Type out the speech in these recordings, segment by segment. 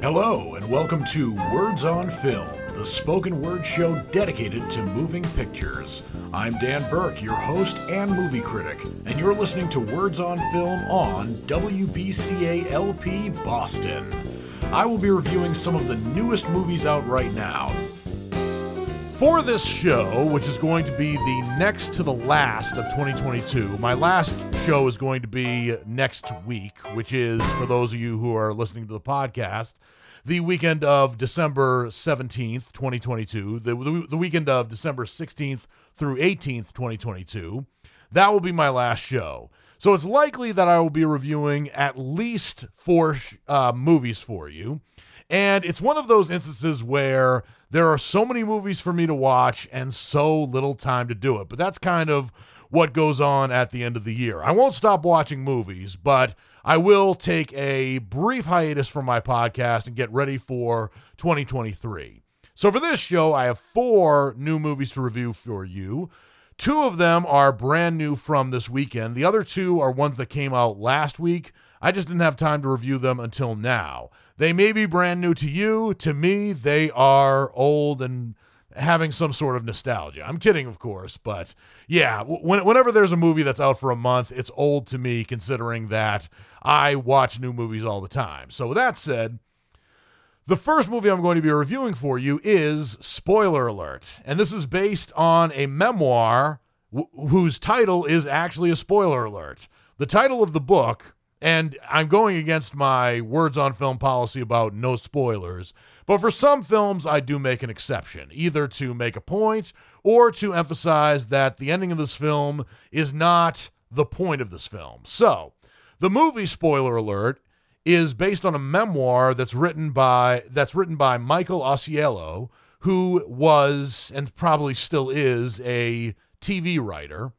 Hello, and welcome to Words on Film, the spoken word show dedicated to moving pictures. I'm Dan Burke, your host and movie critic, and you're listening to Words on Film on WBCA LP Boston. I will be reviewing some of the newest movies out right now. For this show, which is going to be the next to the last of 2022, my last show is going to be next week, which is, for those of you who are listening to the podcast, the weekend of December 17th, 2022, the, the, the weekend of December 16th through 18th, 2022. That will be my last show. So it's likely that I will be reviewing at least four uh, movies for you. And it's one of those instances where there are so many movies for me to watch and so little time to do it. But that's kind of what goes on at the end of the year. I won't stop watching movies, but I will take a brief hiatus from my podcast and get ready for 2023. So for this show, I have four new movies to review for you. Two of them are brand new from this weekend. The other two are ones that came out last week. I just didn't have time to review them until now. They may be brand new to you. To me, they are old and having some sort of nostalgia. I'm kidding, of course, but yeah, when, whenever there's a movie that's out for a month, it's old to me considering that I watch new movies all the time. So, with that said, the first movie I'm going to be reviewing for you is Spoiler Alert, and this is based on a memoir w- whose title is actually a spoiler alert. The title of the book and I'm going against my words on film policy about no spoilers. But for some films, I do make an exception, either to make a point or to emphasize that the ending of this film is not the point of this film. So, the movie spoiler alert is based on a memoir that's written by that's written by Michael Ausiello, who was and probably still is a TV writer.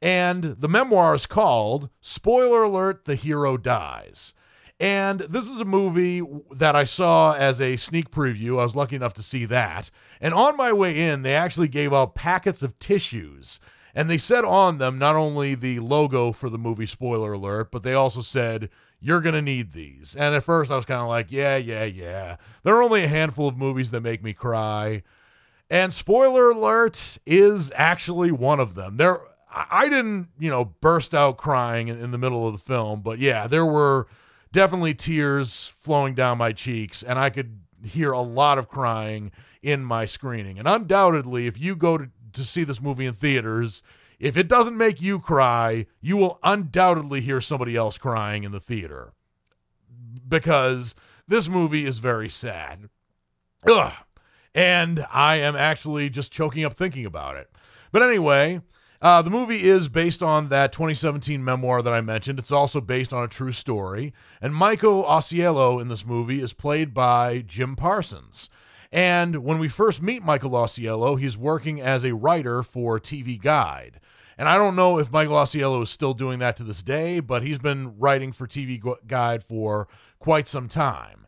And the memoir is called Spoiler Alert The Hero Dies. And this is a movie that I saw as a sneak preview. I was lucky enough to see that. And on my way in, they actually gave out packets of tissues. And they said on them not only the logo for the movie Spoiler Alert, but they also said, You're going to need these. And at first I was kind of like, Yeah, yeah, yeah. There are only a handful of movies that make me cry. And Spoiler Alert is actually one of them. There I didn't, you know, burst out crying in, in, the middle of the film, but yeah, there were definitely tears flowing down my cheeks, and I could hear a lot of crying in my screening. And undoubtedly, if you go to, to see this movie in theaters, if it doesn't make you cry, you will undoubtedly hear somebody else crying in the theater because this movie is very sad. Ugh. And I am actually just choking up thinking about it. But anyway, uh, the movie is based on that 2017 memoir that I mentioned. It's also based on a true story. And Michael Ausiello in this movie is played by Jim Parsons. And when we first meet Michael Ausiello, he's working as a writer for TV Guide. And I don't know if Michael Ausiello is still doing that to this day, but he's been writing for TV Guide for quite some time.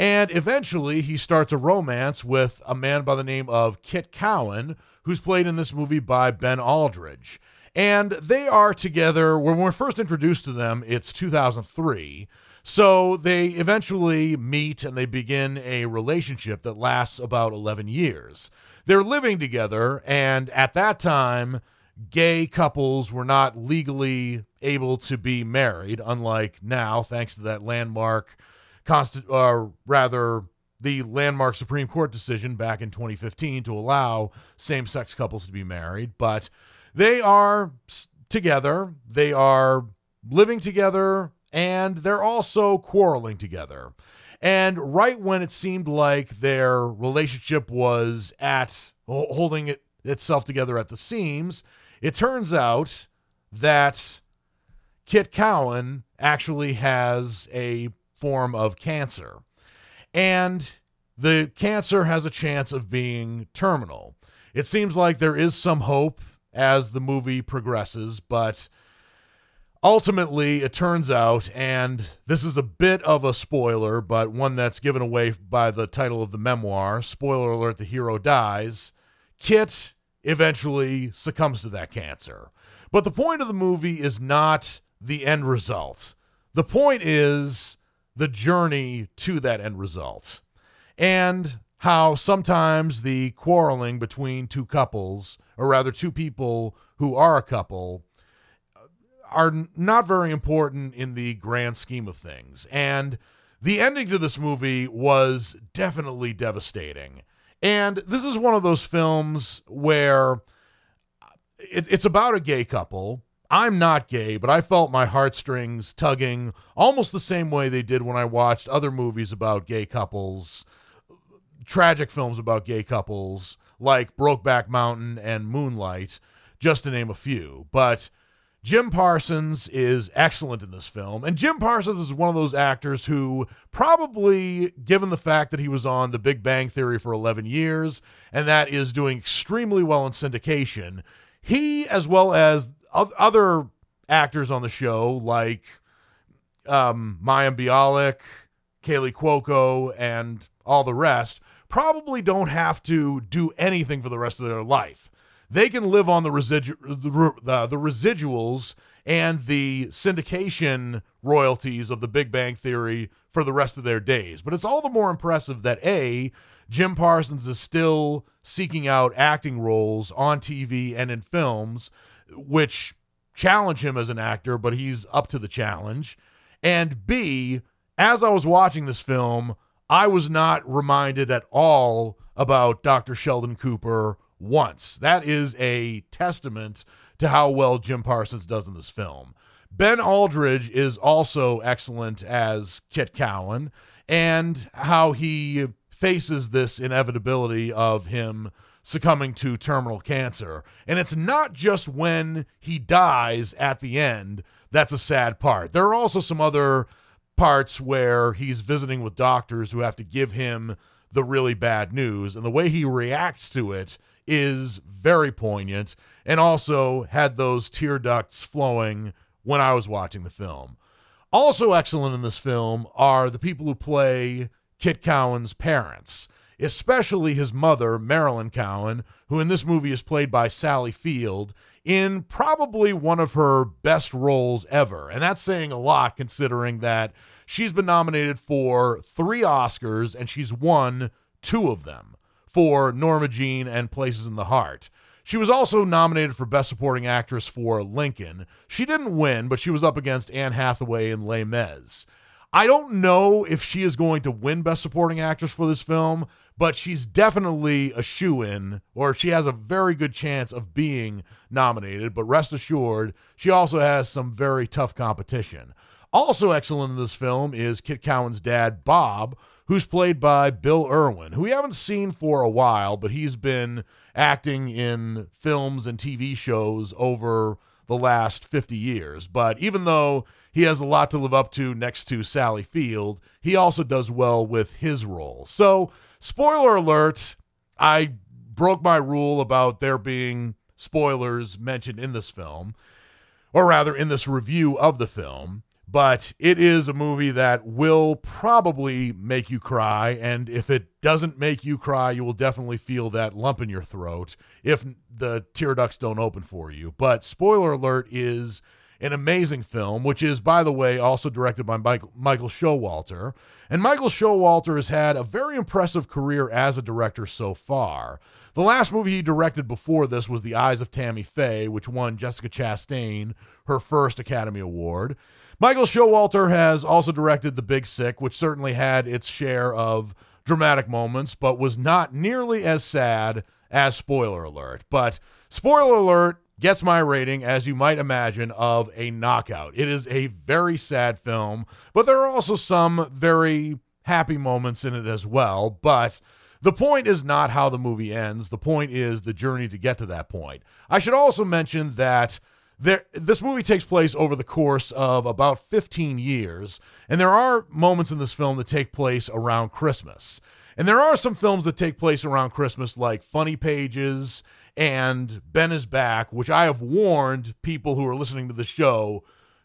And eventually, he starts a romance with a man by the name of Kit Cowan, who's played in this movie by Ben Aldridge. And they are together, when we're first introduced to them, it's 2003. So they eventually meet and they begin a relationship that lasts about 11 years. They're living together, and at that time, gay couples were not legally able to be married, unlike now, thanks to that landmark, consti- uh, rather, the landmark Supreme Court decision back in 2015 to allow same sex couples to be married, but they are together, they are living together, and they're also quarreling together. And right when it seemed like their relationship was at holding it, itself together at the seams, it turns out that Kit Cowan actually has a form of cancer and the cancer has a chance of being terminal. It seems like there is some hope as the movie progresses, but ultimately it turns out, and this is a bit of a spoiler, but one that's given away by the title of the memoir spoiler alert, the hero dies. Kit eventually succumbs to that cancer. But the point of the movie is not the end result. The point is the journey to that end result. And how sometimes the quarreling between two couples, or rather two people who are a couple, are not very important in the grand scheme of things. And the ending to this movie was definitely devastating. And this is one of those films where it, it's about a gay couple. I'm not gay, but I felt my heartstrings tugging almost the same way they did when I watched other movies about gay couples, tragic films about gay couples like Brokeback Mountain and Moonlight, just to name a few. But Jim Parsons is excellent in this film. And Jim Parsons is one of those actors who, probably given the fact that he was on The Big Bang Theory for 11 years and that is doing extremely well in syndication, he, as well as other actors on the show like um, Mayim Bialik, Kaley Cuoco, and all the rest, probably don't have to do anything for the rest of their life they can live on the, residu- the, the residuals and the syndication royalties of the Big Bang Theory for the rest of their days. But it's all the more impressive that A, Jim Parsons is still seeking out acting roles on TV and in films, which challenge him as an actor, but he's up to the challenge. And B, as I was watching this film, I was not reminded at all about Dr. Sheldon Cooper once. That is a testament to how well Jim Parsons does in this film. Ben Aldridge is also excellent as Kit Cowan and how he faces this inevitability of him succumbing to terminal cancer. And it's not just when he dies at the end that's a sad part. There are also some other parts where he's visiting with doctors who have to give him the really bad news, and the way he reacts to it is very poignant and also had those tear ducts flowing when I was watching the film. Also excellent in this film are the people who play Kit Cowan's parents, especially his mother, Marilyn Cowan, who in this movie is played by Sally Field in probably one of her best roles ever. And that's saying a lot considering that she's been nominated for three Oscars and she's won two of them for Norma Jean and Places in the Heart. She was also nominated for Best Supporting Actress for Lincoln. She didn't win, but she was up against Anne Hathaway in Les Mis. I don't know if she is going to win Best Supporting Actress for this film, but she's definitely a shoe in, or she has a very good chance of being nominated. But rest assured, she also has some very tough competition. Also excellent in this film is Kit Cowan's dad, Bob, who's played by Bill Irwin, who we haven't seen for a while, but he's been acting in films and TV shows over the last 50 years. But even though he has a lot to live up to next to Sally Field, he also does well with his role. So, spoiler alert, I broke my rule about there being spoilers mentioned in this film, or rather in this review of the film but it is a movie that will probably make you cry. And if it doesn't make you cry, you will definitely feel that lump in your throat if the tear ducts don't open for you. But spoiler alert is an amazing film, which is, by the way, also directed by Michael, Michael Showalter. And Michael Showalter has had a very impressive career as a director so far. The last movie he directed before this was The Eyes of Tammy Faye, which won Jessica Chastain her first Academy Award. Michael Showalter has also directed The Big Sick, which certainly had its share of dramatic moments, but was not nearly as sad as Spoiler Alert. But Spoiler Alert gets my rating, as you might imagine, of a knockout. It is a very sad film, but there are also some very happy moments in it as well. But the point is not how the movie ends, the point is the journey to get to that point. I should also mention that there this movie takes place over the course of about 15 years and there are moments in this film that take place around christmas and there are some films that take place around christmas like funny pages and ben is back which i have warned people who are listening to the show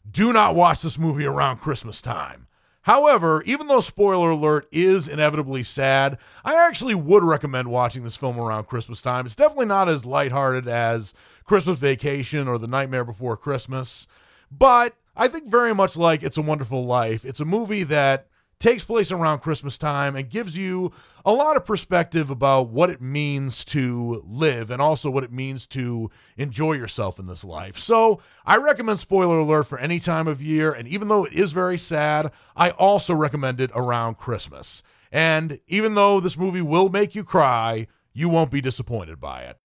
do not watch this movie around christmas time However, even though spoiler alert is inevitably sad, I actually would recommend watching this film around Christmas time. It's definitely not as lighthearted as Christmas Vacation or The Nightmare Before Christmas, but I think very much like It's a Wonderful Life, it's a movie that takes place around Christmas time and gives you a lot of perspective about what it means to live and also what it means to enjoy yourself in this life. So, I recommend spoiler alert for any time of year. And even though it is very sad, I also recommend it around Christmas. And even though this movie will make you cry, you won't be disappointed by it.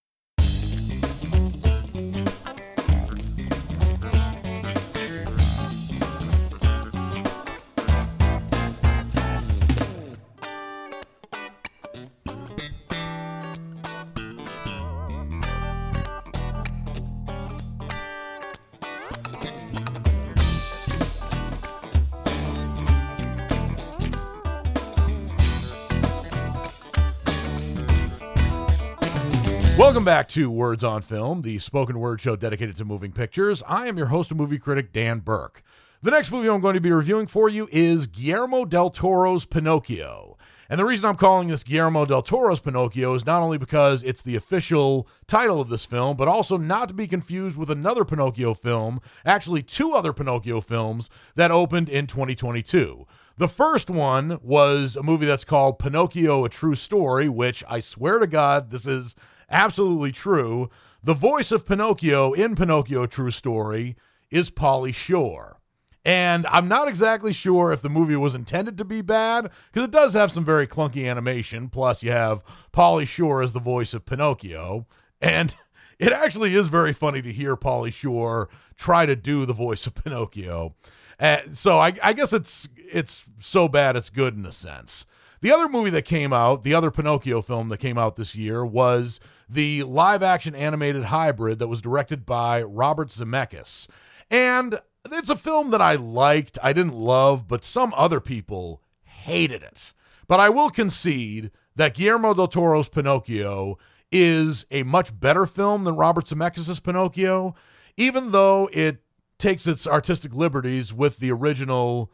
Welcome back to Words on Film, the spoken word show dedicated to moving pictures. I am your host and movie critic, Dan Burke. The next movie I'm going to be reviewing for you is Guillermo del Toro's Pinocchio. And the reason I'm calling this Guillermo del Toro's Pinocchio is not only because it's the official title of this film, but also not to be confused with another Pinocchio film, actually, two other Pinocchio films that opened in 2022. The first one was a movie that's called Pinocchio A True Story, which I swear to God, this is absolutely true. The voice of Pinocchio in Pinocchio True Story is Pauly Shore. And I'm not exactly sure if the movie was intended to be bad, because it does have some very clunky animation. Plus, you have Pauly Shore as the voice of Pinocchio. And it actually is very funny to hear Pauly Shore try to do the voice of Pinocchio. Uh, so I, I guess it's it's so bad it's good in a sense. The other movie that came out, the other Pinocchio film that came out this year, was the live action animated hybrid that was directed by Robert Zemeckis. And it's a film that I liked, I didn't love, but some other people hated it. But I will concede that Guillermo del Toro's Pinocchio is a much better film than Robert Zemeckis' Pinocchio, even though it takes its artistic liberties with the original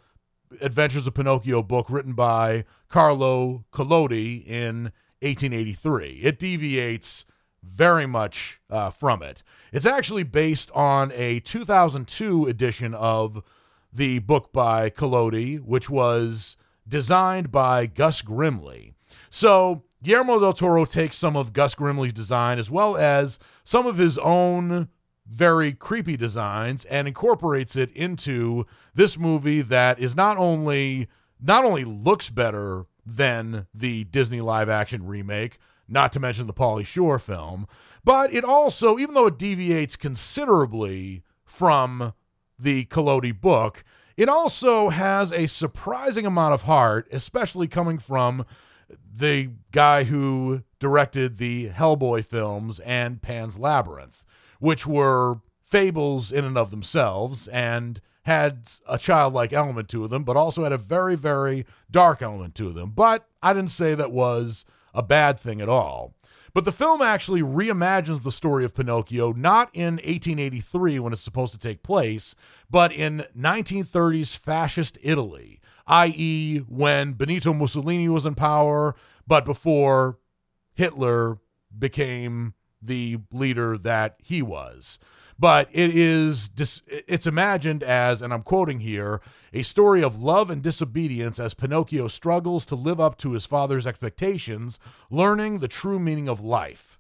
Adventures of Pinocchio book written by Carlo Collodi in 1883. It deviates very much uh, from it. It's actually based on a 2002 edition of the book by Collodi, which was designed by Gris Grimly. So Guillermo del Toro takes some of Gris Grimly's design as well as some of his own very creepy designs and incorporates it into this movie that is not only not only looks better than the Disney live action remake, not to mention the Pauly Shore film, but it also, even though it deviates considerably from the Collodi book, it also has a surprising amount of heart, especially coming from the guy who directed the Hellboy films and Pan's Labyrinth, which were fables in and of themselves and had a childlike element to them, but also had a very, very dark element to them. But I didn't say that was a bad thing at all. But the film actually reimagines the story of Pinocchio not in 1883 when it's supposed to take place, but in 1930s fascist Italy, i.e., when Benito Mussolini was in power, but before Hitler became the leader that he was but it is it's imagined as and I'm quoting here a story of love and disobedience as Pinocchio struggles to live up to his father's expectations, learning the true meaning of life.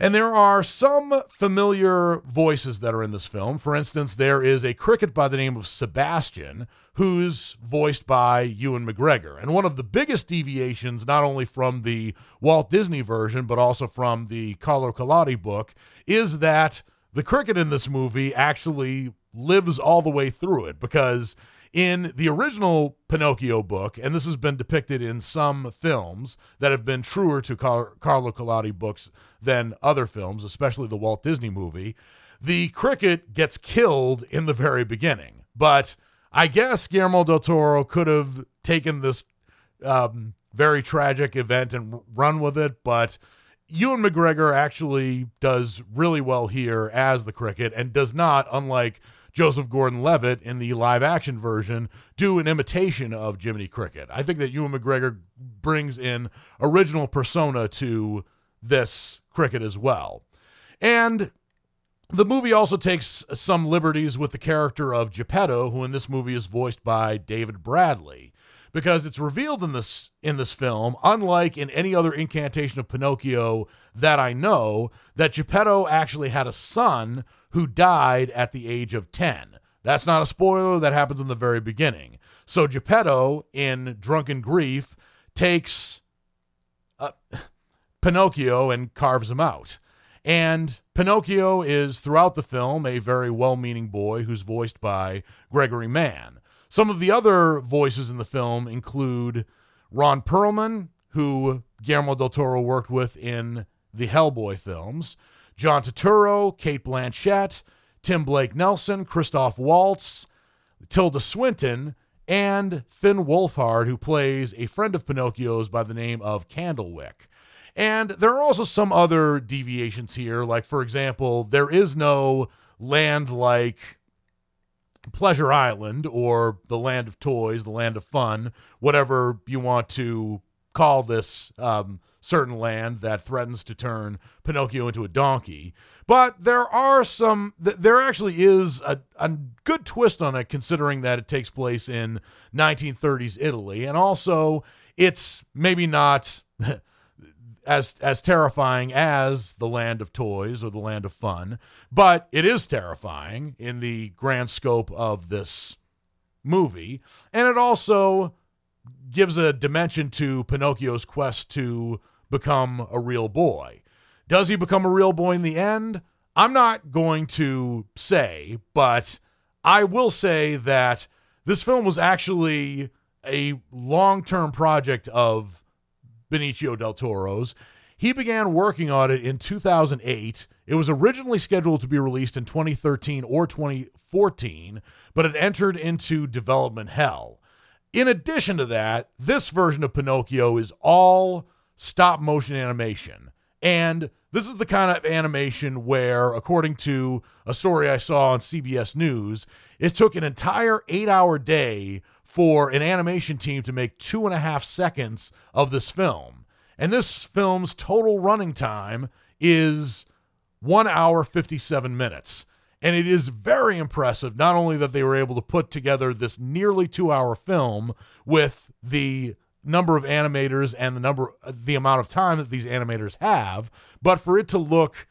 And there are some familiar voices that are in this film. For instance, there is a cricket by the name of Sebastian, who's voiced by Ewan McGregor. And one of the biggest deviations, not only from the Walt Disney version, but also from the Carlo Collodi book, is that the cricket in this movie actually lives all the way through it because in the original Pinocchio book, and this has been depicted in some films that have been truer to Car- Carlo Collodi books than other films, especially the Walt Disney movie, the cricket gets killed in the very beginning. But I guess Guillermo del Toro could have taken this um, very tragic event and run with it, but Ewan McGregor actually does really well here as the cricket and does not, unlike Joseph Gordon Levitt in the live action version, do an imitation of Jiminy Cricket. I think that Ewan McGregor brings in original persona to this cricket as well. And the movie also takes some liberties with the character of Geppetto, who in this movie is voiced by David Bradley. because it's revealed in this in this film, unlike in any other incantation of Pinocchio that I know, that Geppetto actually had a son who died at the age of 10. That's not a spoiler, that happens in the very beginning. So Geppetto, in drunken grief, takes uh, Pinocchio and carves him out. And Pinocchio is, throughout the film, a very well meaning boy who's voiced by Gregory Mann. Some of the other voices in the film include Ron Perlman, who Guillermo del Toro worked with in the Hellboy films, John Turturro, Cate Blanchett, Tim Blake Nelson, Christoph Waltz, Tilda Swinton, and Finn Wolfhard, who plays a friend of Pinocchio's by the name of Candlewick. And there are also some other deviations here. Like, for example, there is no land like Pleasure Island or the land of toys, the land of fun, whatever you want to call this um, certain land that threatens to turn Pinocchio into a donkey. But there are some, there actually is a, a good twist on it, considering that it takes place in 1930s Italy. And also, it's maybe not as as terrifying as the land of toys or the land of fun, but it is terrifying in the grand scope of this movie, and it also gives a dimension to Pinocchio's quest to become a real boy. Does he become a real boy in the end? I'm not going to say, but I will say that this film was actually a long-term project of Benicio del Toro's. He began working on it in 2008. It was originally scheduled to be released in 2013 or 2014, but it entered into development hell. In addition to that, this version of Pinocchio is all stop motion animation. And this is the kind of animation where, according to a story I saw on CBS News, it took an entire eight hour day for an animation team to make two and a half seconds of this film. And this film's total running time is one hour, 57 minutes. And it is very impressive, not only that they were able to put together this nearly two hour film with the number of animators and the number, the amount of time that these animators have, but for it to look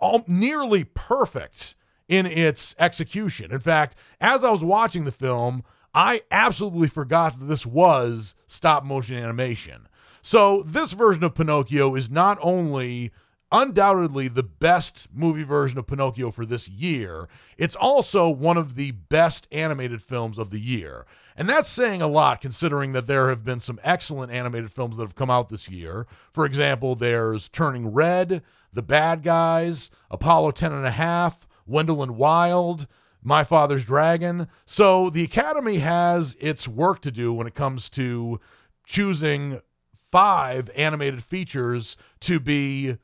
all, nearly perfect in its execution. In fact, as I was watching the film, I absolutely forgot that this was stop motion animation. So, this version of Pinocchio is not only undoubtedly the best movie version of Pinocchio for this year, it's also one of the best animated films of the year. And that's saying a lot considering that there have been some excellent animated films that have come out this year. For example, there's Turning Red, The Bad Guys, Apollo 10 and a half, Wendell and Wild, my Father's Dragon. So the Academy has its work to do when it comes to choosing five animated features to be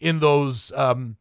in those um,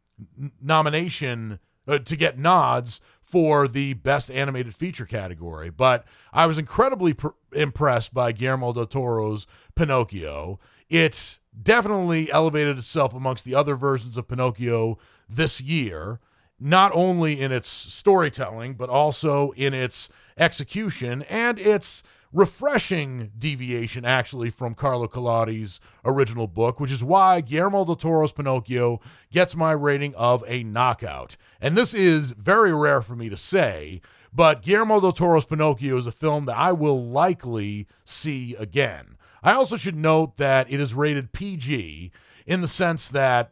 nomination uh, to get nods for the best animated feature category. But I was incredibly pr- impressed by Guillermo del Toro's Pinocchio. It definitely elevated itself amongst the other versions of Pinocchio this year not only in its storytelling, but also in its execution and its refreshing deviation, actually, from Carlo Collodi's original book, which is why Guillermo del Toro's Pinocchio gets my rating of a knockout. And this is very rare for me to say, but Guillermo del Toro's Pinocchio is a film that I will likely see again. I also should note that it is rated PG in the sense that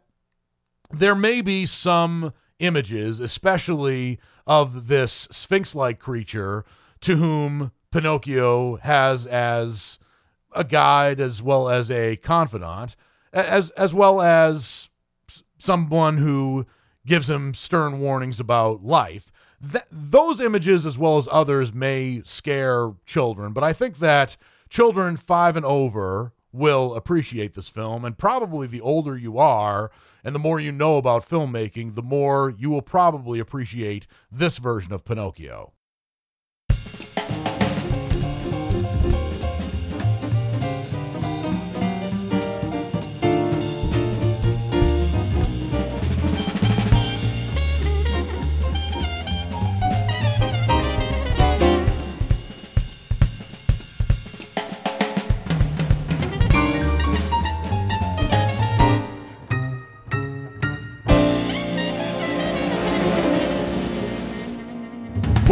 there may be some images, especially of this sphinx like creature to whom Pinocchio has as a guide as well as a confidant, as, as well as someone who gives him stern warnings about life. Th- those images, as well as others, may scare children, but I think that children five and over will appreciate this film, and probably the older you are, and the more you know about filmmaking, the more you will probably appreciate this version of Pinocchio.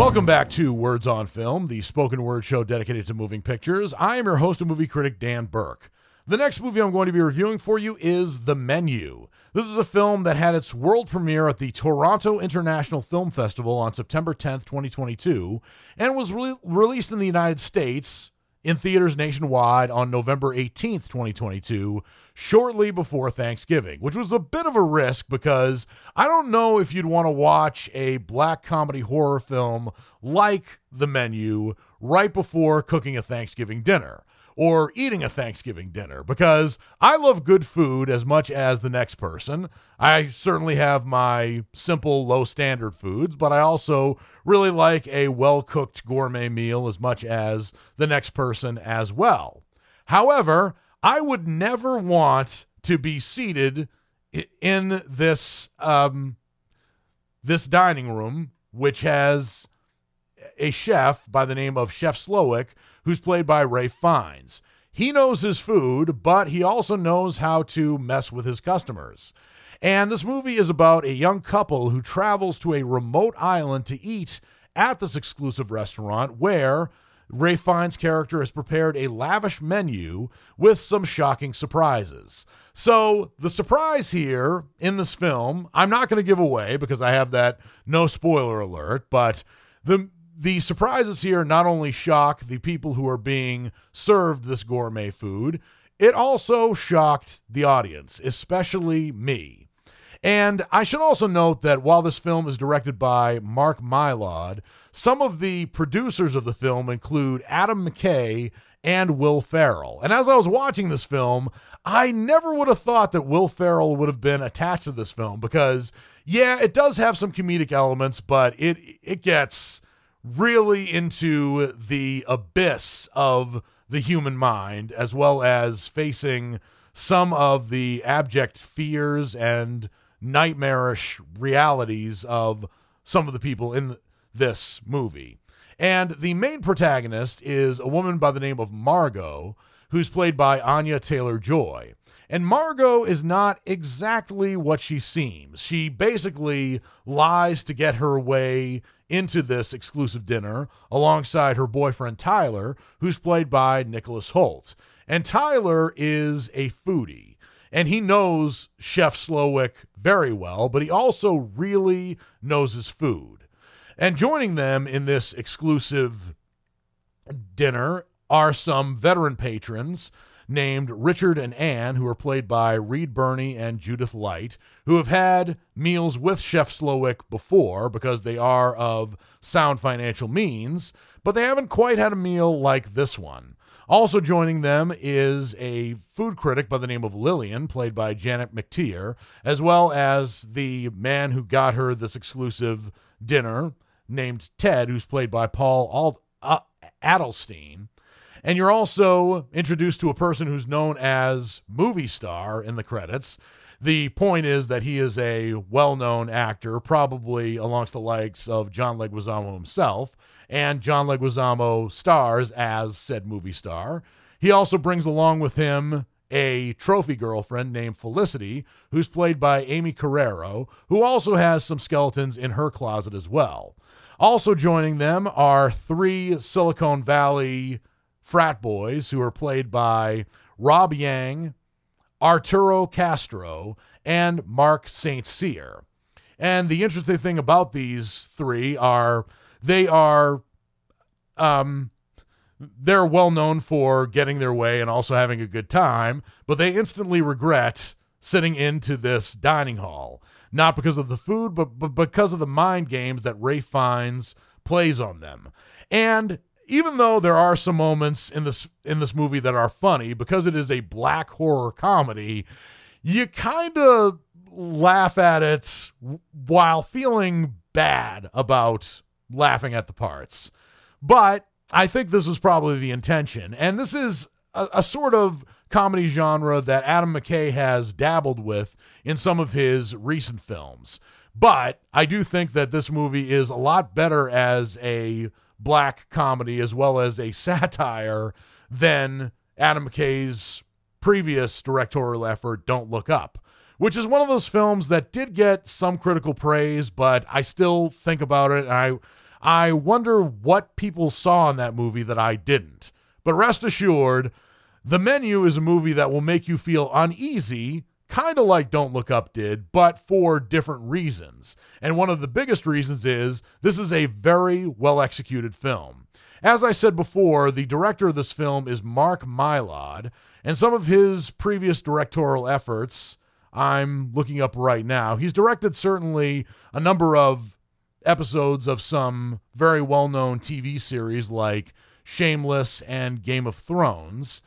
Welcome back to Words on Film, the spoken word show dedicated to moving pictures. I am your host and movie critic, Dan Burke. The next movie I'm going to be reviewing for you is The Menu. This is a film that had its world premiere at the Toronto International Film Festival on September 10th, 2022, and was re- released in the United States in theaters nationwide on November 18th, 2022, shortly before Thanksgiving, which was a bit of a risk because I don't know if you'd want to watch a black comedy horror film like The Menu right before cooking a Thanksgiving dinner or eating a Thanksgiving dinner because I love good food as much as the next person. I certainly have my simple, low standard foods, but I also really like a well cooked gourmet meal as much as the next person as well. However, I would never want to be seated in this um, this dining room, which has a chef by the name of Chef Slowik, who's played by Ray Fiennes. He knows his food, but he also knows how to mess with his customers. And this movie is about a young couple who travels to a remote island to eat at this exclusive restaurant where Ray Fiennes' character has prepared a lavish menu with some shocking surprises. So, the surprise here in this film, I'm not going to give away because I have that no spoiler alert, but the the surprises here not only shock the people who are being served this gourmet food, it also shocked the audience, especially me. And I should also note that while this film is directed by Mark Mylod, some of the producers of the film include Adam McKay and Will Ferrell. And as I was watching this film, I never would have thought that Will Ferrell would have been attached to this film because yeah, it does have some comedic elements, but it it gets really into the abyss of the human mind, as well as facing some of the abject fears and nightmarish realities of some of the people in this movie. And the main protagonist is a woman by the name of Margot, who's played by Anya Taylor Joy. And Margot is not exactly what she seems. She basically lies to get her way into this exclusive dinner alongside her boyfriend Tyler, who's played by Nicholas Hoult. And Tyler is a foodie, and he knows Chef Slowik very well, but he also really knows his food. And joining them in this exclusive dinner are some veteran patrons named Richard and Anne, who are played by Reed Birney and Judith Light, who have had meals with Chef Slowik before because they are of sound financial means, but they haven't quite had a meal like this one. Also joining them is a food critic by the name of Lillian, played by Janet McTeer, as well as the man who got her this exclusive dinner named Ted, who's played by Paul Ald- uh, Adelstein. And you're also introduced to a person who's known as movie star in the credits. The point is that he is a well known actor, probably amongst the likes of John Leguizamo himself, and John Leguizamo stars as said movie star. He also brings along with him a trophy girlfriend named Felicity, who's played by Aimee Carrero, who also has some skeletons in her closet as well. Also joining them are three Silicon Valley frat boys who are played by Rob Yang, Arturo Castro, and Mark St. Cyr. And the interesting thing about these three are they are um they're well known for getting their way and also having a good time, but they instantly regret sitting into this dining hall. Not because of the food, but, but because of the mind games that Ray Fiennes plays on them. And even though there are some moments in this in this movie that are funny because it is a black horror comedy, you kind of laugh at it while feeling bad about laughing at the parts. But I think this was probably the intention. And this is a, a sort of comedy genre that Adam McKay has dabbled with in some of his recent films. But I do think that this movie is a lot better as a black comedy as well as a satire than Adam McKay's previous directorial effort, Don't Look Up, which is one of those films that did get some critical praise, but I still think about it and I I wonder what people saw in that movie that I didn't. But rest assured, The Menu is a movie that will make you feel uneasy, kind of like Don't Look Up did, but for different reasons. And one of the biggest reasons is this is a very well executed film. As I said before, the director of this film is Mark Mylod, and some of his previous directorial efforts I'm looking up right now. He's directed certainly a number of episodes of some very well known TV series like Shameless and Game of Thrones.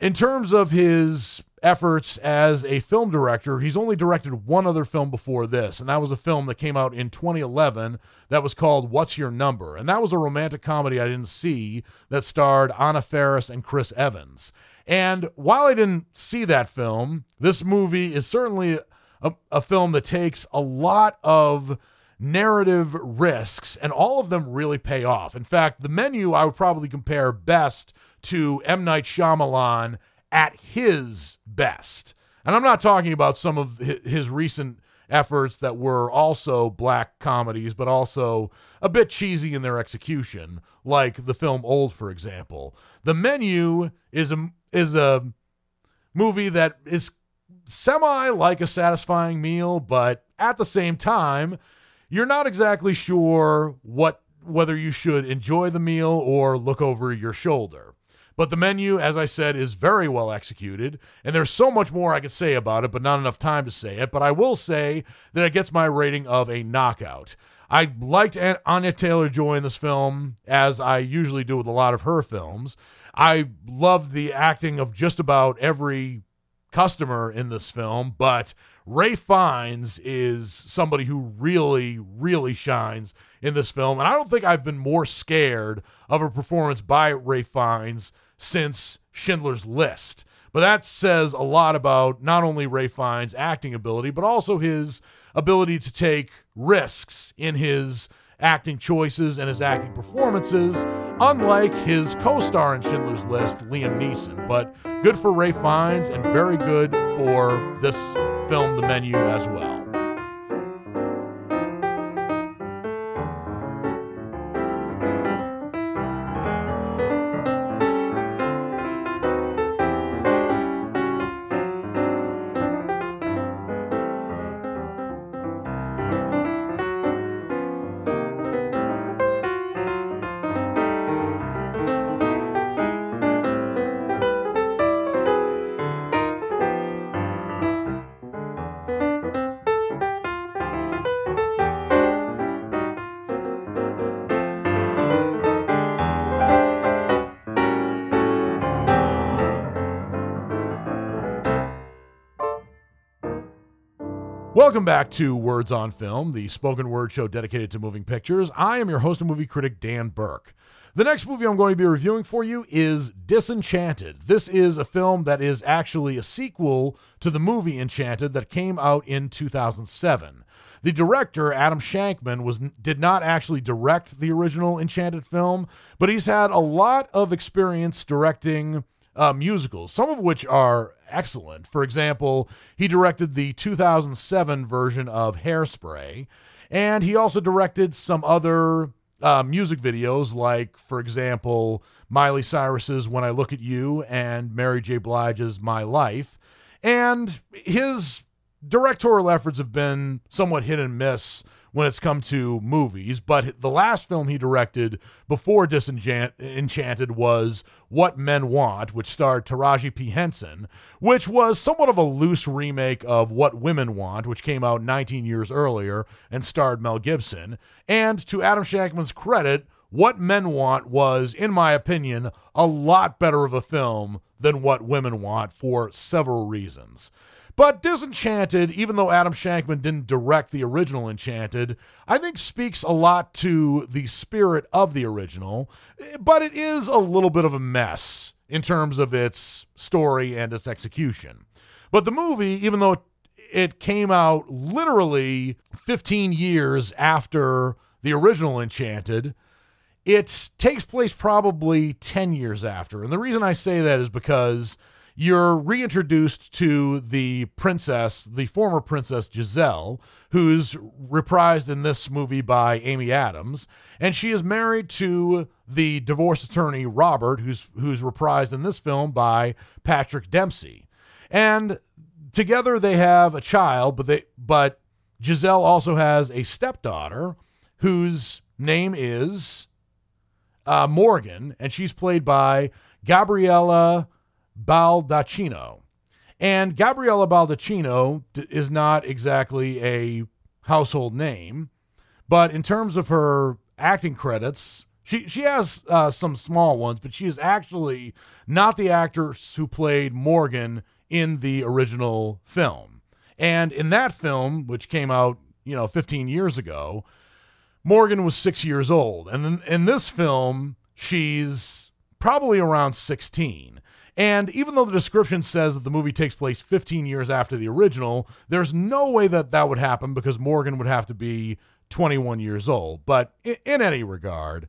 In terms of his efforts as a film director, he's only directed one other film before this, and that was a film that came out in 2011 that was called What's Your Number? And that was a romantic comedy I didn't see that starred Anna Faris and Chris Evans. And while I didn't see that film, this movie is certainly a, a film that takes a lot of narrative risks, and all of them really pay off. In fact, the menu I would probably compare best to M. Night Shyamalan at his best. And I'm not talking about some of his recent efforts that were also black comedies, but also a bit cheesy in their execution, like the film Old, for example. The Menu is a is a movie that is semi like a satisfying meal, but at the same time, you're not exactly sure what whether you should enjoy the meal or look over your shoulder. But the menu, as I said, is very well executed, and there's so much more I could say about it, but not enough time to say it. But I will say that it gets my rating of a knockout. I liked Anya Taylor Joy in this film, as I usually do with a lot of her films. I loved the acting of just about every customer in this film, but Ray Fiennes is somebody who really, really shines in this film. And I don't think I've been more scared of a performance by Ray Fiennes since Schindler's List. But that says a lot about not only Ray Fiennes' acting ability, but also his ability to take risks in his acting choices and his acting performances, unlike his co star in Schindler's List, Liam Neeson. But good for Ray Fiennes and very good for this film, The Menu, as well. Welcome back to Words on Film, the spoken word show dedicated to moving pictures. I am your host and movie critic, Dan Burke. The next movie I'm going to be reviewing for you is Disenchanted. This is a film that is actually a sequel to the movie Enchanted that came out in 2007. The director, Adam Shankman, was did not actually direct the original Enchanted film, but he's had a lot of experience directing uh, musicals, some of which are excellent. For example, he directed the 2007 version of Hairspray, and he also directed some other uh, music videos, like, for example, Miley Cyrus's When I Look at You and Mary J. Blige's My Life. And his directorial efforts have been somewhat hit and miss when it's come to movies. But the last film he directed before Disenchanted was What Men Want, which starred Taraji P. Henson, which was somewhat of a loose remake of What Women Want, which came out 19 years earlier and starred Mel Gibson. And to Adam Shankman's credit, What Men Want was, in my opinion, a lot better of a film than What Women Want for several reasons. But Disenchanted, even though Adam Shankman didn't direct the original Enchanted, I think speaks a lot to the spirit of the original, but it is a little bit of a mess in terms of its story and its execution. But the movie, even though it came out literally 15 years after the original Enchanted, it takes place probably 10 years after. And the reason I say that is because you're reintroduced to the princess, the former princess Giselle, who's reprised in this movie by Amy Adams, and she is married to the divorce attorney Robert, who's who's reprised in this film by Patrick Dempsey. And together they have a child, but they but Giselle also has a stepdaughter whose name is uh, Morgan, and she's played by Gabriella Baldacchino. And Gabriella Baldacchino is not exactly a household name, but in terms of her acting credits, she she has uh, some small ones, but she is actually not the actress who played Morgan in the original film. And in that film, which came out, you know, 15 years ago, Morgan was six years old. And in, in this film, she's probably around 16. And even though the description says that the movie takes place 15 years after the original, there's no way that that would happen because Morgan would have to be 21 years old. But in, in any regard,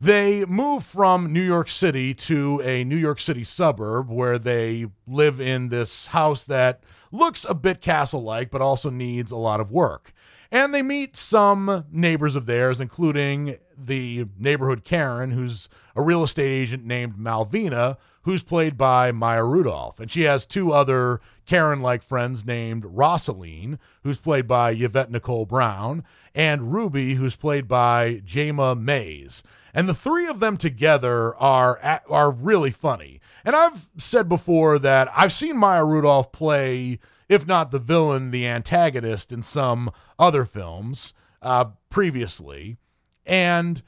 they move from New York City to a New York City suburb where they live in this house that looks a bit castle like, but also needs a lot of work. And they meet some neighbors of theirs, including the neighborhood Karen, who's a real estate agent named Malvina, who's played by Maya Rudolph. And she has two other Karen like friends named Rosaline, who's played by Yvette Nicole Brown, and Ruby, who's played by Jayma Mays. And the three of them together are are really funny. And I've said before that I've seen Maya Rudolph play, if not the villain, the antagonist in some other films uh, previously. And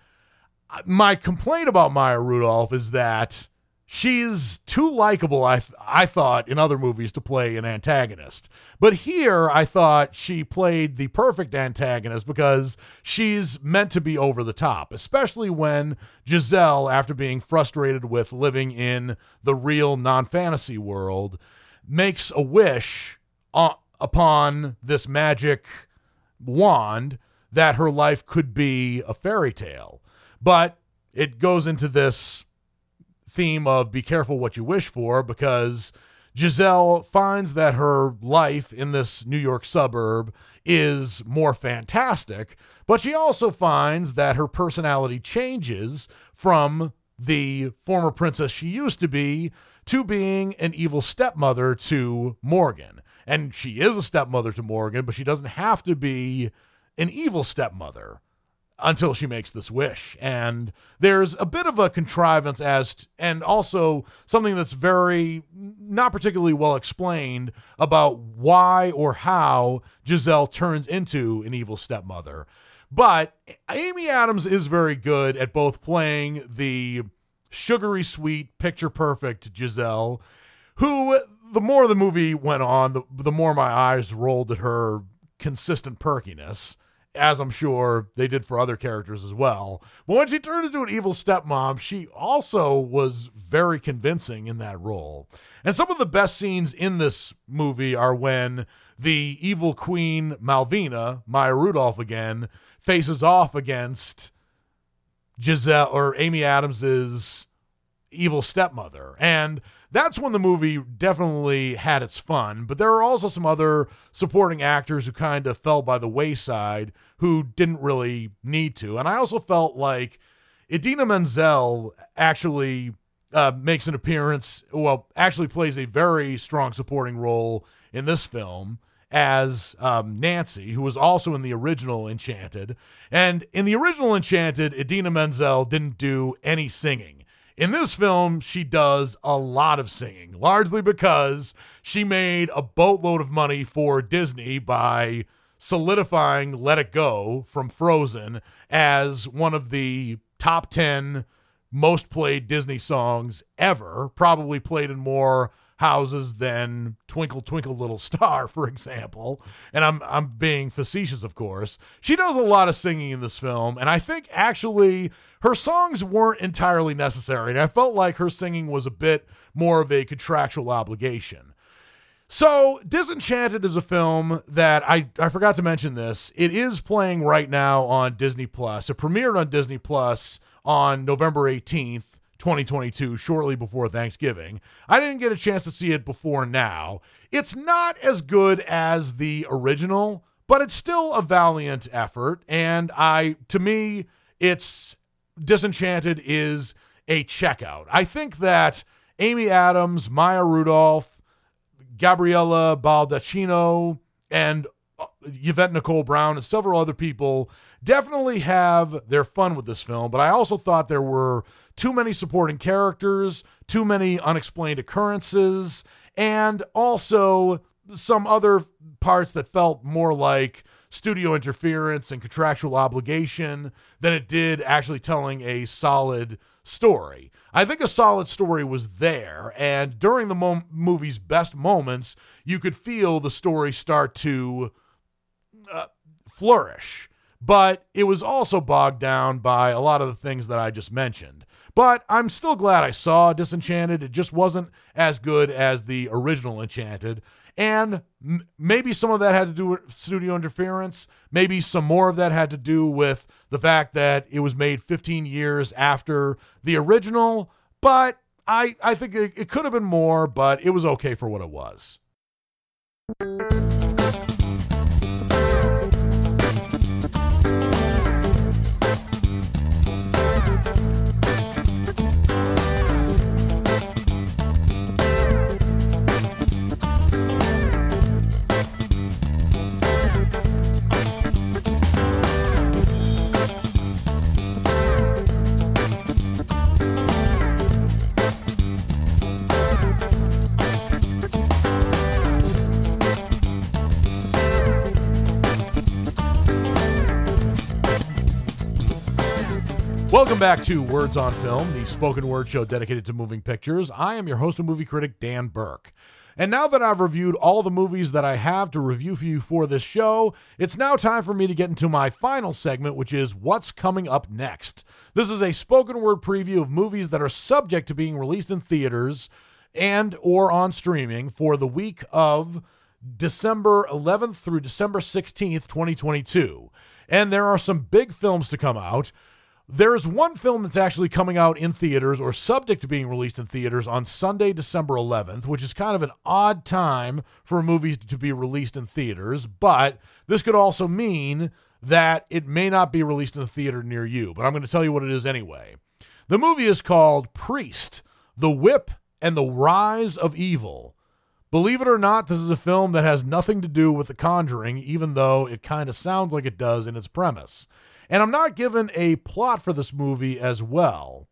my complaint about Maya Rudolph is that she's too likable I th- I thought in other movies to play an antagonist. But here I thought she played the perfect antagonist because she's meant to be over the top, especially when Giselle after being frustrated with living in the real non-fantasy world makes a wish on, upon this magic wand that her life could be a fairy tale. But it goes into this theme of be careful what you wish for because Giselle finds that her life in this New York suburb is more fantastic, but she also finds that her personality changes from the former princess she used to be to being an evil stepmother to Morgan. And she is a stepmother to Morgan, but she doesn't have to be an evil stepmother until she makes this wish. And there's a bit of a contrivance as, t- and also something that's very not particularly well explained about why or how Giselle turns into an evil stepmother. But Amy Adams is very good at both playing the sugary sweet, picture perfect Giselle, who the more the movie went on, the, the more my eyes rolled at her consistent perkiness as I'm sure they did for other characters as well. But when she turned into an evil stepmom, she also was very convincing in that role. And some of the best scenes in this movie are when the evil queen Malvina, Maya Rudolph again, faces off against Giselle or Amy Adams's evil stepmother. And that's when the movie definitely had its fun. But there are also some other supporting actors who kind of fell by the wayside who didn't really need to. And I also felt like Idina Menzel actually uh, makes an appearance, well, actually plays a very strong supporting role in this film as um, Nancy, who was also in the original Enchanted. And in the original Enchanted, Idina Menzel didn't do any singing. In this film, she does a lot of singing, largely because she made a boatload of money for Disney by solidifying Let It Go from Frozen as one of the top 10 most played Disney songs ever, probably played in more houses than Twinkle Twinkle Little Star, for example. And I'm I'm being facetious, of course. She does a lot of singing in this film, and I think actually her songs weren't entirely necessary. And I felt like her singing was a bit more of a contractual obligation. So, Disenchanted is a film that I, I forgot to mention this. It is playing right now on Disney Plus. It premiered on Disney Plus on November 18th, 2022, shortly before Thanksgiving. I didn't get a chance to see it before now. It's not as good as the original, but it's still a valiant effort. And I, to me, it's Disenchanted is a checkout. I think that Amy Adams, Maya Rudolph, Gabriella Baldacchino, and uh, Yvette Nicole Brown, and several other people definitely have their fun with this film. But I also thought there were too many supporting characters, too many unexplained occurrences, and also some other parts that felt more like studio interference and contractual obligation than it did actually telling a solid story. I think a solid story was there, and during the mo- movie's best moments, you could feel the story start to uh, flourish. But it was also bogged down by a lot of the things that I just mentioned. But I'm still glad I saw Disenchanted. It just wasn't as good as the original Enchanted. And m- maybe some of that had to do with studio interference. Maybe some more of that had to do with the fact that it was made 15 years after the original. But I, I think it, it could have been more, but it was okay for what it was. Welcome back to Words on Film, the spoken word show dedicated to moving pictures. I am your host and movie critic, Dan Burke. And now that I've reviewed all the movies that I have to review for you for this show, it's now time for me to get into my final segment, which is What's Coming Up Next. This is a spoken word preview of movies that are subject to being released in theaters and or on streaming for the week of December 11th through December 16th, 2022. And there are some big films to come out. There's one film that's actually coming out in theaters or subject to being released in theaters on Sunday, December 11th, which is kind of an odd time for a movie to be released in theaters, but this could also mean that it may not be released in a theater near you. But I'm going to tell you what it is anyway. The movie is called Priest The Whip and the Rise of Evil. Believe it or not, this is a film that has nothing to do with The Conjuring, even though it kind of sounds like it does in its premise. And I'm not given a plot for this movie as well.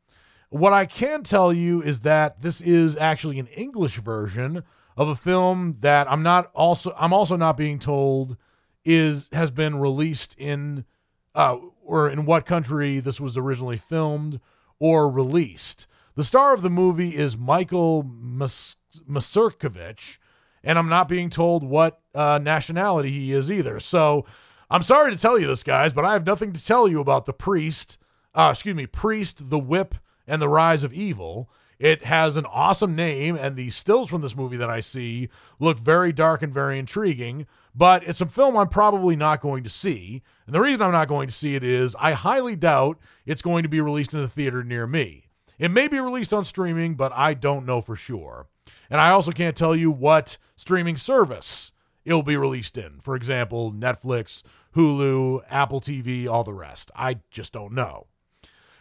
What I can tell you is that this is actually an English version of a film that I'm not also I'm also not being told is has been released in uh, or in what country this was originally filmed or released. The star of the movie is Michael Mas- Masurkovich, and I'm not being told what uh, nationality he is either. So I'm sorry to tell you this, guys, but I have nothing to tell you about the priest. Uh, excuse me, priest, the whip, and the rise of evil. It has an awesome name, and the stills from this movie that I see look very dark and very intriguing. But it's a film I'm probably not going to see. And the reason I'm not going to see it is I highly doubt it's going to be released in a theater near me. It may be released on streaming, but I don't know for sure. And I also can't tell you what streaming service it'll be released in. For example, Netflix Hulu, Apple TV, all the rest. I just don't know.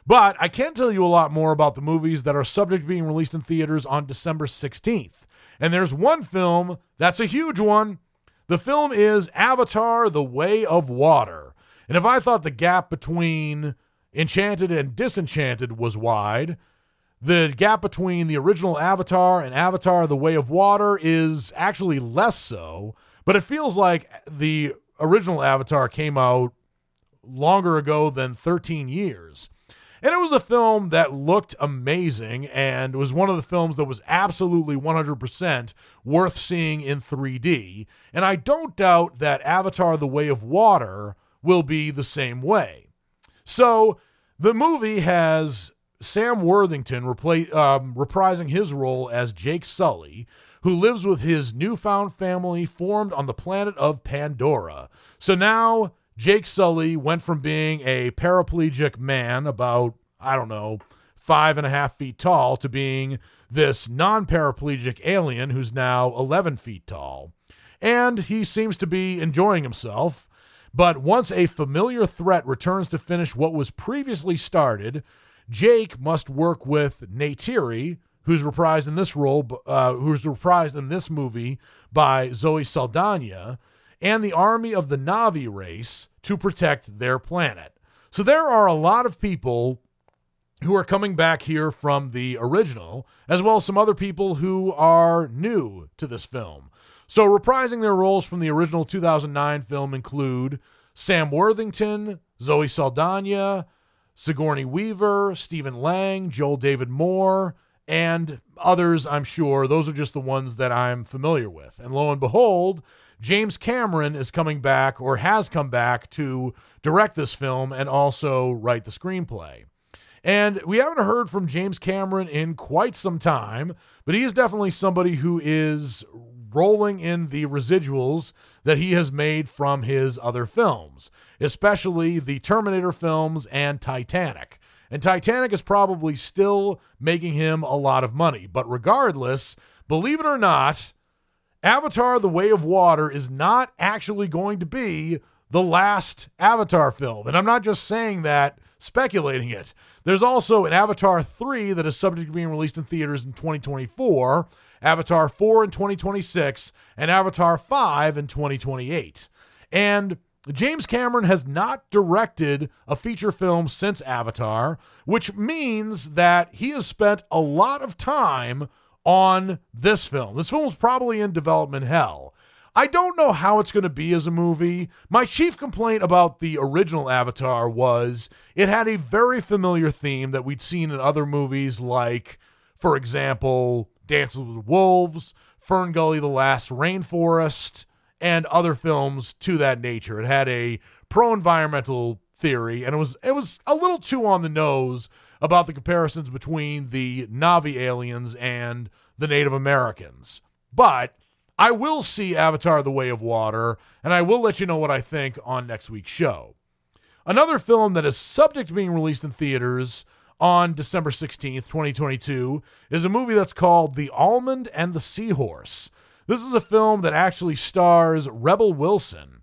But I can tell you a lot more about the movies that are subject to being released in theaters on December 16th. And there's one film that's a huge one. The film is Avatar The Way of Water. And if I thought the gap between Enchanted and Disenchanted was wide, the gap between the original Avatar and Avatar The Way of Water is actually less so. But it feels like the original Avatar came out longer ago than 13 years. And it was a film that looked amazing and was one of the films that was absolutely 100% worth seeing in 3D. And I don't doubt that Avatar The Way of Water will be the same way. So the movie has Sam Worthington repla- um, reprising his role as Jake Sully, who lives with his newfound family formed on the planet of Pandora. So now Jake Sully went from being a paraplegic man about, I don't know, five and a half feet tall to being this non paraplegic alien who's now 11 feet tall. And he seems to be enjoying himself. But once a familiar threat returns to finish what was previously started, Jake must work with Neytiri, who's reprised in this role, uh, who's reprised in this movie by Zoe Saldana, and the army of the Na'vi race to protect their planet. So there are a lot of people who are coming back here from the original, as well as some other people who are new to this film. So reprising their roles from the original 2009 film include Sam Worthington, Zoe Saldana, Sigourney Weaver, Stephen Lang, Joel David Moore, and others, I'm sure. Those are just the ones that I'm familiar with. And lo and behold, James Cameron is coming back or has come back to direct this film and also write the screenplay. And we haven't heard from James Cameron in quite some time, but he is definitely somebody who is rolling in the residuals that he has made from his other films, especially the Terminator films and Titanic. And Titanic is probably still making him a lot of money. But regardless, believe it or not, Avatar The Way of Water is not actually going to be the last Avatar film. And I'm not just saying that, speculating it. There's also an Avatar 3 that is subject to being released in theaters in 2024, Avatar 4 in 2026, and Avatar 5 in 2028. And James Cameron has not directed a feature film since Avatar, which means that he has spent a lot of time on this film. This film is probably in development hell. I don't know how it's going to be as a movie. My chief complaint about the original Avatar was it had a very familiar theme that we'd seen in other movies, like, for example, Dances with Wolves, Fern Gully, The Last Rainforest, and other films to that nature. It had a pro-environmental theory, and it was it was a little too on the nose about the comparisons between the Na'vi aliens and the Native Americans. But I will see Avatar The Way of Water, and I will let you know what I think on next week's show. Another film that is subject to being released in theaters on December 16th, 2022, is a movie that's called The Almond and the Seahorse. This is a film that actually stars Rebel Wilson.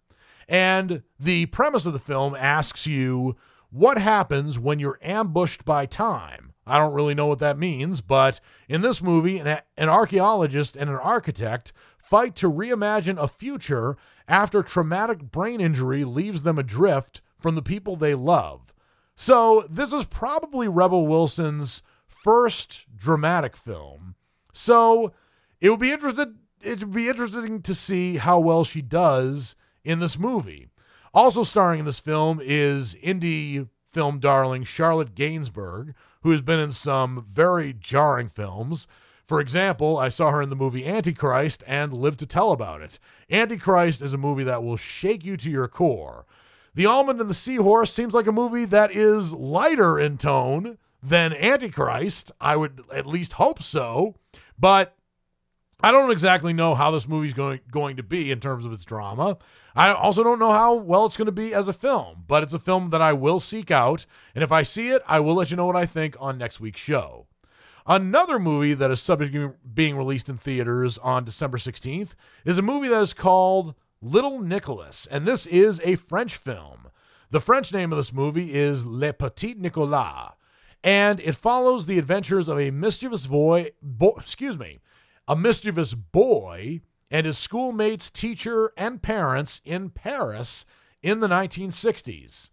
And the premise of the film asks you what happens when you're ambushed by time. I don't really know what that means, but in this movie, an, an archaeologist and an architect fight to reimagine a future after traumatic brain injury leaves them adrift from the people they love. So, this is probably Rebel Wilson's first dramatic film. So, it would be interested it would be interesting to see how well she does in this movie. Also starring in this film is indie film darling Charlotte Gainsbourg, who has been in some very jarring films. For example, I saw her in the movie Antichrist and Live to Tell About It. Antichrist is a movie that will shake you to your core. The Almond and the Seahorse seems like a movie that is lighter in tone than Antichrist. I would at least hope so. But I don't exactly know how this movie's going going to be in terms of its drama. I also don't know how well it's going to be as a film, but it's a film that I will seek out, and if I see it, I will let you know what I think on next week's show. Another movie that is subject to being released in theaters on December 16th is a movie that is called Little Nicholas, and this is a French film. The French name of this movie is Le Petit Nicolas, and it follows the adventures of a mischievous boy, bo- excuse me, a mischievous boy and his schoolmates, teacher, and parents in Paris in the 1960s.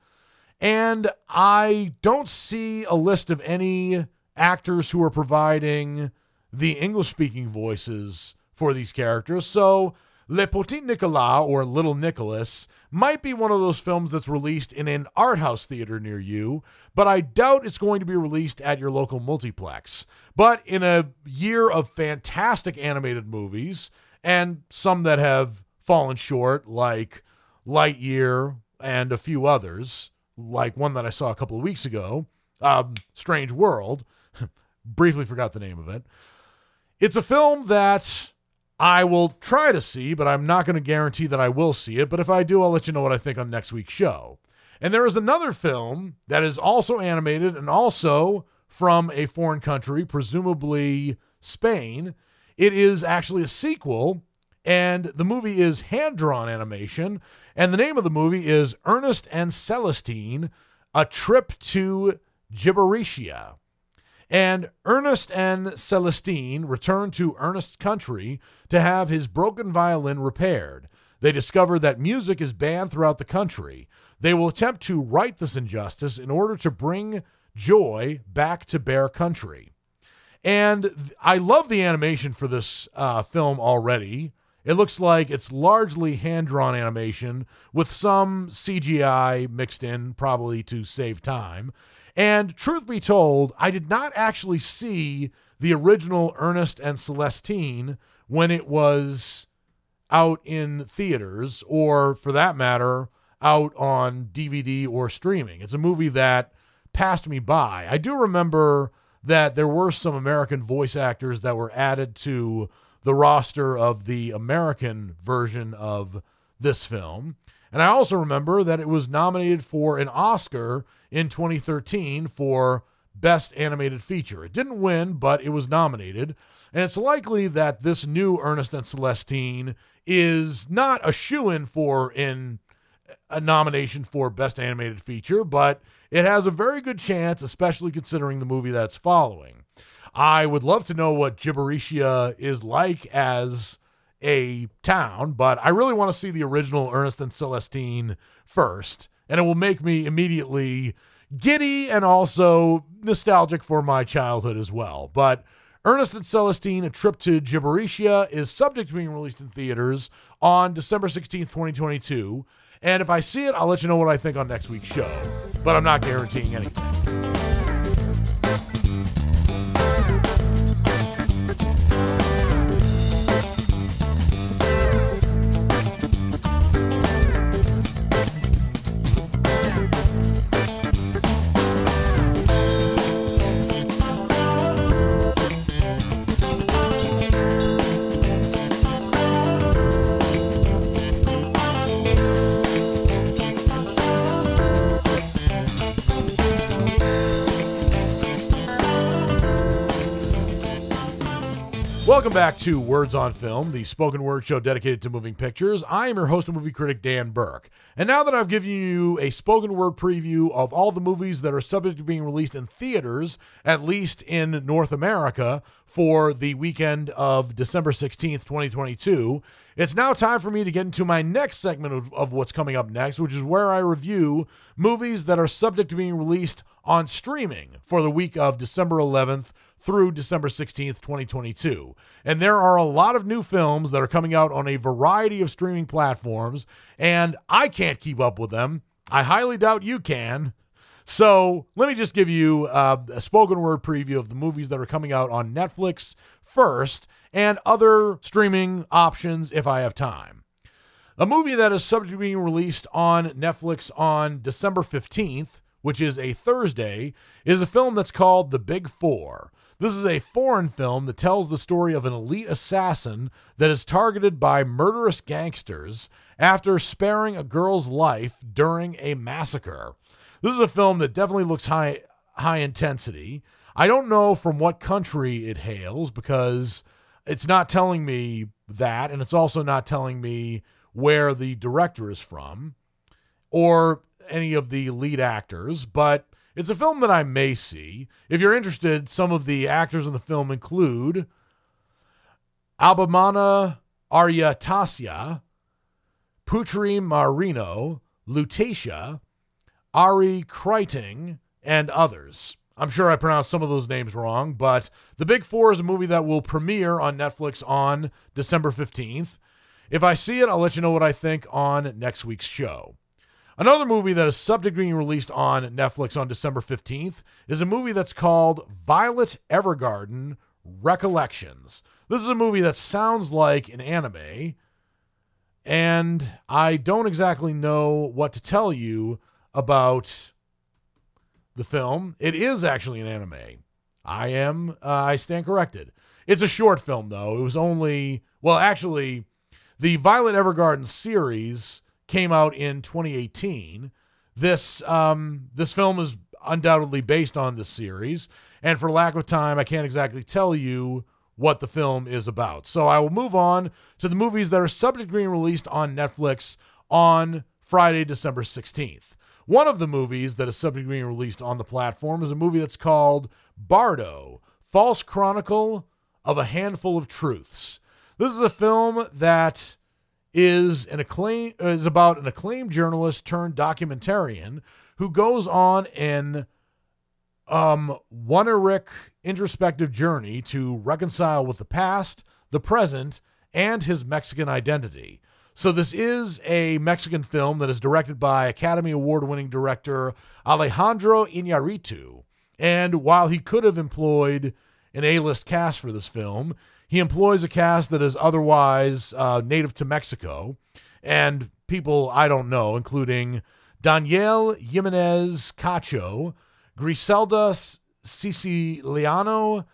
And I don't see a list of any actors who are providing the English speaking voices for these characters. So, Le Petit Nicolas or Little Nicholas might be one of those films that's released in an art house theater near you, but I doubt it's going to be released at your local multiplex. But in a year of fantastic animated movies, and some that have fallen short, like Lightyear and a few others, like one that I saw a couple of weeks ago, um, Strange World, briefly forgot the name of it. It's a film that I will try to see, but I'm not going to guarantee that I will see it. But if I do, I'll let you know what I think on next week's show. And there is another film that is also animated and also from a foreign country, presumably Spain. It is actually a sequel, and the movie is hand drawn animation. And the name of the movie is Ernest and Celestine A Trip to Gibberitia. And Ernest and Celestine return to Ernest's country to have his broken violin repaired. They discover that music is banned throughout the country. They will attempt to right this injustice in order to bring joy back to Bear Country. And I love the animation for this uh, film already. It looks like it's largely hand drawn animation with some CGI mixed in, probably to save time. And truth be told, I did not actually see the original Ernest and Celestine when it was out in theaters, or for that matter, out on DVD or streaming. It's a movie that passed me by. I do remember that there were some American voice actors that were added to the roster of the American version of this film. And I also remember that it was nominated for an Oscar in 2013 for Best Animated Feature. It didn't win, but it was nominated. And it's likely that this new Ernest and Celestine is not a shoe in for in a nomination for Best Animated Feature, but it has a very good chance, especially considering the movie that's following. I would love to know what Gibberitia is like as a town, but I really want to see the original Ernest and Celestine first, and it will make me immediately giddy and also nostalgic for my childhood as well. But Ernest and Celestine, A Trip to Gibberitia, is subject to being released in theaters on December 16th, 2022. And if I see it, I'll let you know what I think on next week's show. But I'm not guaranteeing anything. Welcome back to Words on Film, the spoken word show dedicated to moving pictures. I am your host and movie critic, Dan Burke. And now that I've given you a spoken word preview of all the movies that are subject to being released in theaters, at least in North America, for the weekend of December 16th, 2022, it's now time for me to get into my next segment of, of what's coming up next, which is where I review movies that are subject to being released on streaming for the week of December 11th through December 16th, 2022. And there are a lot of new films that are coming out on a variety of streaming platforms, and I can't keep up with them. I highly doubt you can. So let me just give you uh, a spoken word preview of the movies that are coming out on Netflix first and other streaming options if I have time. A movie that is subject to being released on Netflix on December 15th, which is a Thursday, is a film that's called The Big Four. This is a foreign film that tells the story of an elite assassin that is targeted by murderous gangsters after sparing a girl's life during a massacre. This is a film that definitely looks high high intensity. I don't know from what country it hails because it's not telling me that and it's also not telling me where the director is from or any of the lead actors, but it's a film that I may see. If you're interested, some of the actors in the film include Albamana Aryasthya, Putri Marino, Lutetia, Arie Kriting, and others. I'm sure I pronounced some of those names wrong, but The Big Four is a movie that will premiere on Netflix on December 15th. If I see it, I'll let you know what I think on next week's show. Another movie that is being released on Netflix on December 15th is a movie that's called Violet Evergarden Recollections. This is a movie that sounds like an anime, and I don't exactly know what to tell you about the film. It is actually an anime. I am, uh, I stand corrected. It's a short film, though. It was only, well, actually, the Violet Evergarden series came out in 2018. This um, this film is undoubtedly based on the series, And for lack of time, I can't exactly tell you what the film is about. So I will move on to the movies that are subject being released on Netflix on Friday, December 16th. One of the movies that is subject being released on the platform is a movie that's called Bardo False Chronicle of a Handful of Truths. This is a film that is an acclaim is about an acclaimed journalist turned documentarian who goes on an um oneiric introspective journey to reconcile with the past, the present, and his Mexican identity. So this is a Mexican film that is directed by Academy Award-winning director Alejandro Iñárritu. And while he could have employed an A-list cast for this film, he employs a cast that is otherwise uh, native to Mexico and people I don't know, including Daniel Giménez Cacho, Griselda Siciliano,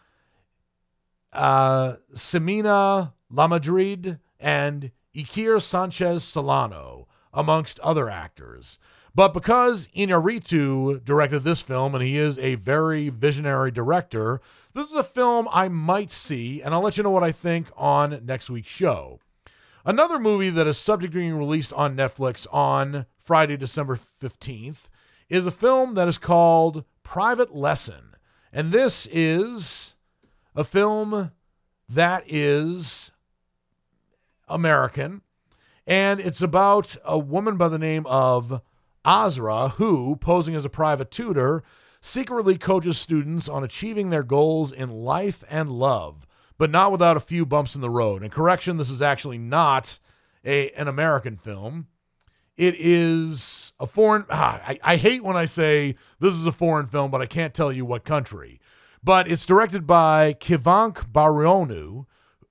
uh, Ximena Lamadrid, and Iker Sanchez Solano, amongst other actors. But because Iñárritu directed this film, and he is a very visionary director, this is a film I might see, and I'll let you know what I think on next week's show. Another movie that is subject to being released on Netflix on Friday, December 15th, is a film that is called Private Lesson. And this is a film that is American. And it's about a woman by the name of Azra who, posing as a private tutor, secretly coaches students on achieving their goals in life and love, but not without a few bumps in the road. And correction, this is actually not a, an American film. It is a foreign. Ah, I, I hate when I say this is a foreign film, but I can't tell you what country. But it's directed by Kivanc Baruönü,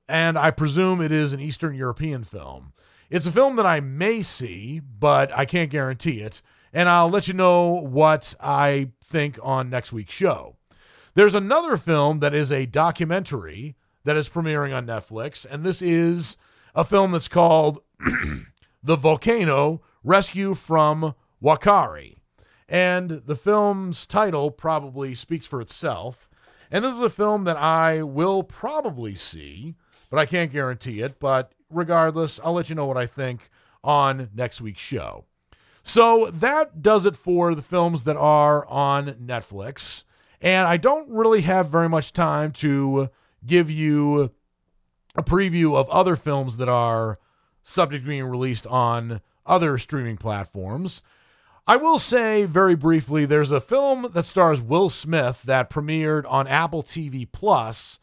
and I presume it is an Eastern European film. It's a film that I may see, but I can't guarantee it. And I'll let you know what I think on next week's show. There's another film that is a documentary that is premiering on Netflix, and this is a film that's called The Volcano Rescue from Whakaari. And the film's title probably speaks for itself. And this is a film that I will probably see, but I can't guarantee it. But regardless, I'll let you know what I think on next week's show. So that does it for the films that are on Netflix. And I don't really have very much time to give you a preview of other films that are subject to being released on other streaming platforms. I will say very briefly there's a film that stars Will Smith that premiered on Apple TV Plus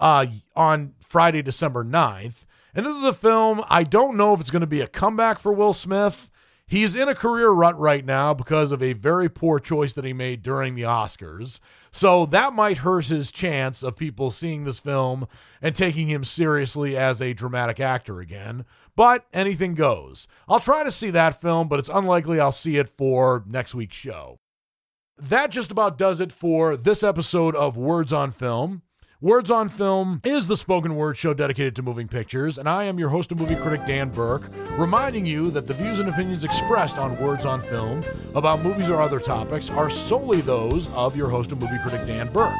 uh, on Friday, December 9th. And this is a film, I don't know if it's going to be a comeback for Will Smith. He's in a career rut right now because of a very poor choice that he made during the Oscars. So that might hurt his chance of people seeing this film and taking him seriously as a dramatic actor again. But anything goes. I'll try to see that film, but it's unlikely I'll see it for next week's show. That just about does it for this episode of Words on Film. Words on Film is the spoken word show dedicated to moving pictures, and I am your host and movie critic, Dan Burke, reminding you that the views and opinions expressed on Words on Film about movies or other topics are solely those of your host and movie critic, Dan Burke.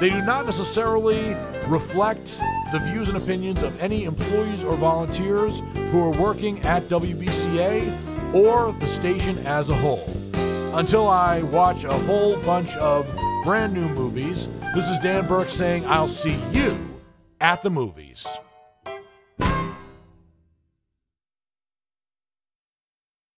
They do not necessarily reflect the views and opinions of any employees or volunteers who are working at WBCA or the station as a whole. Until I watch a whole bunch of brand new movies, this is Dan Burke saying, I'll see you at the movies.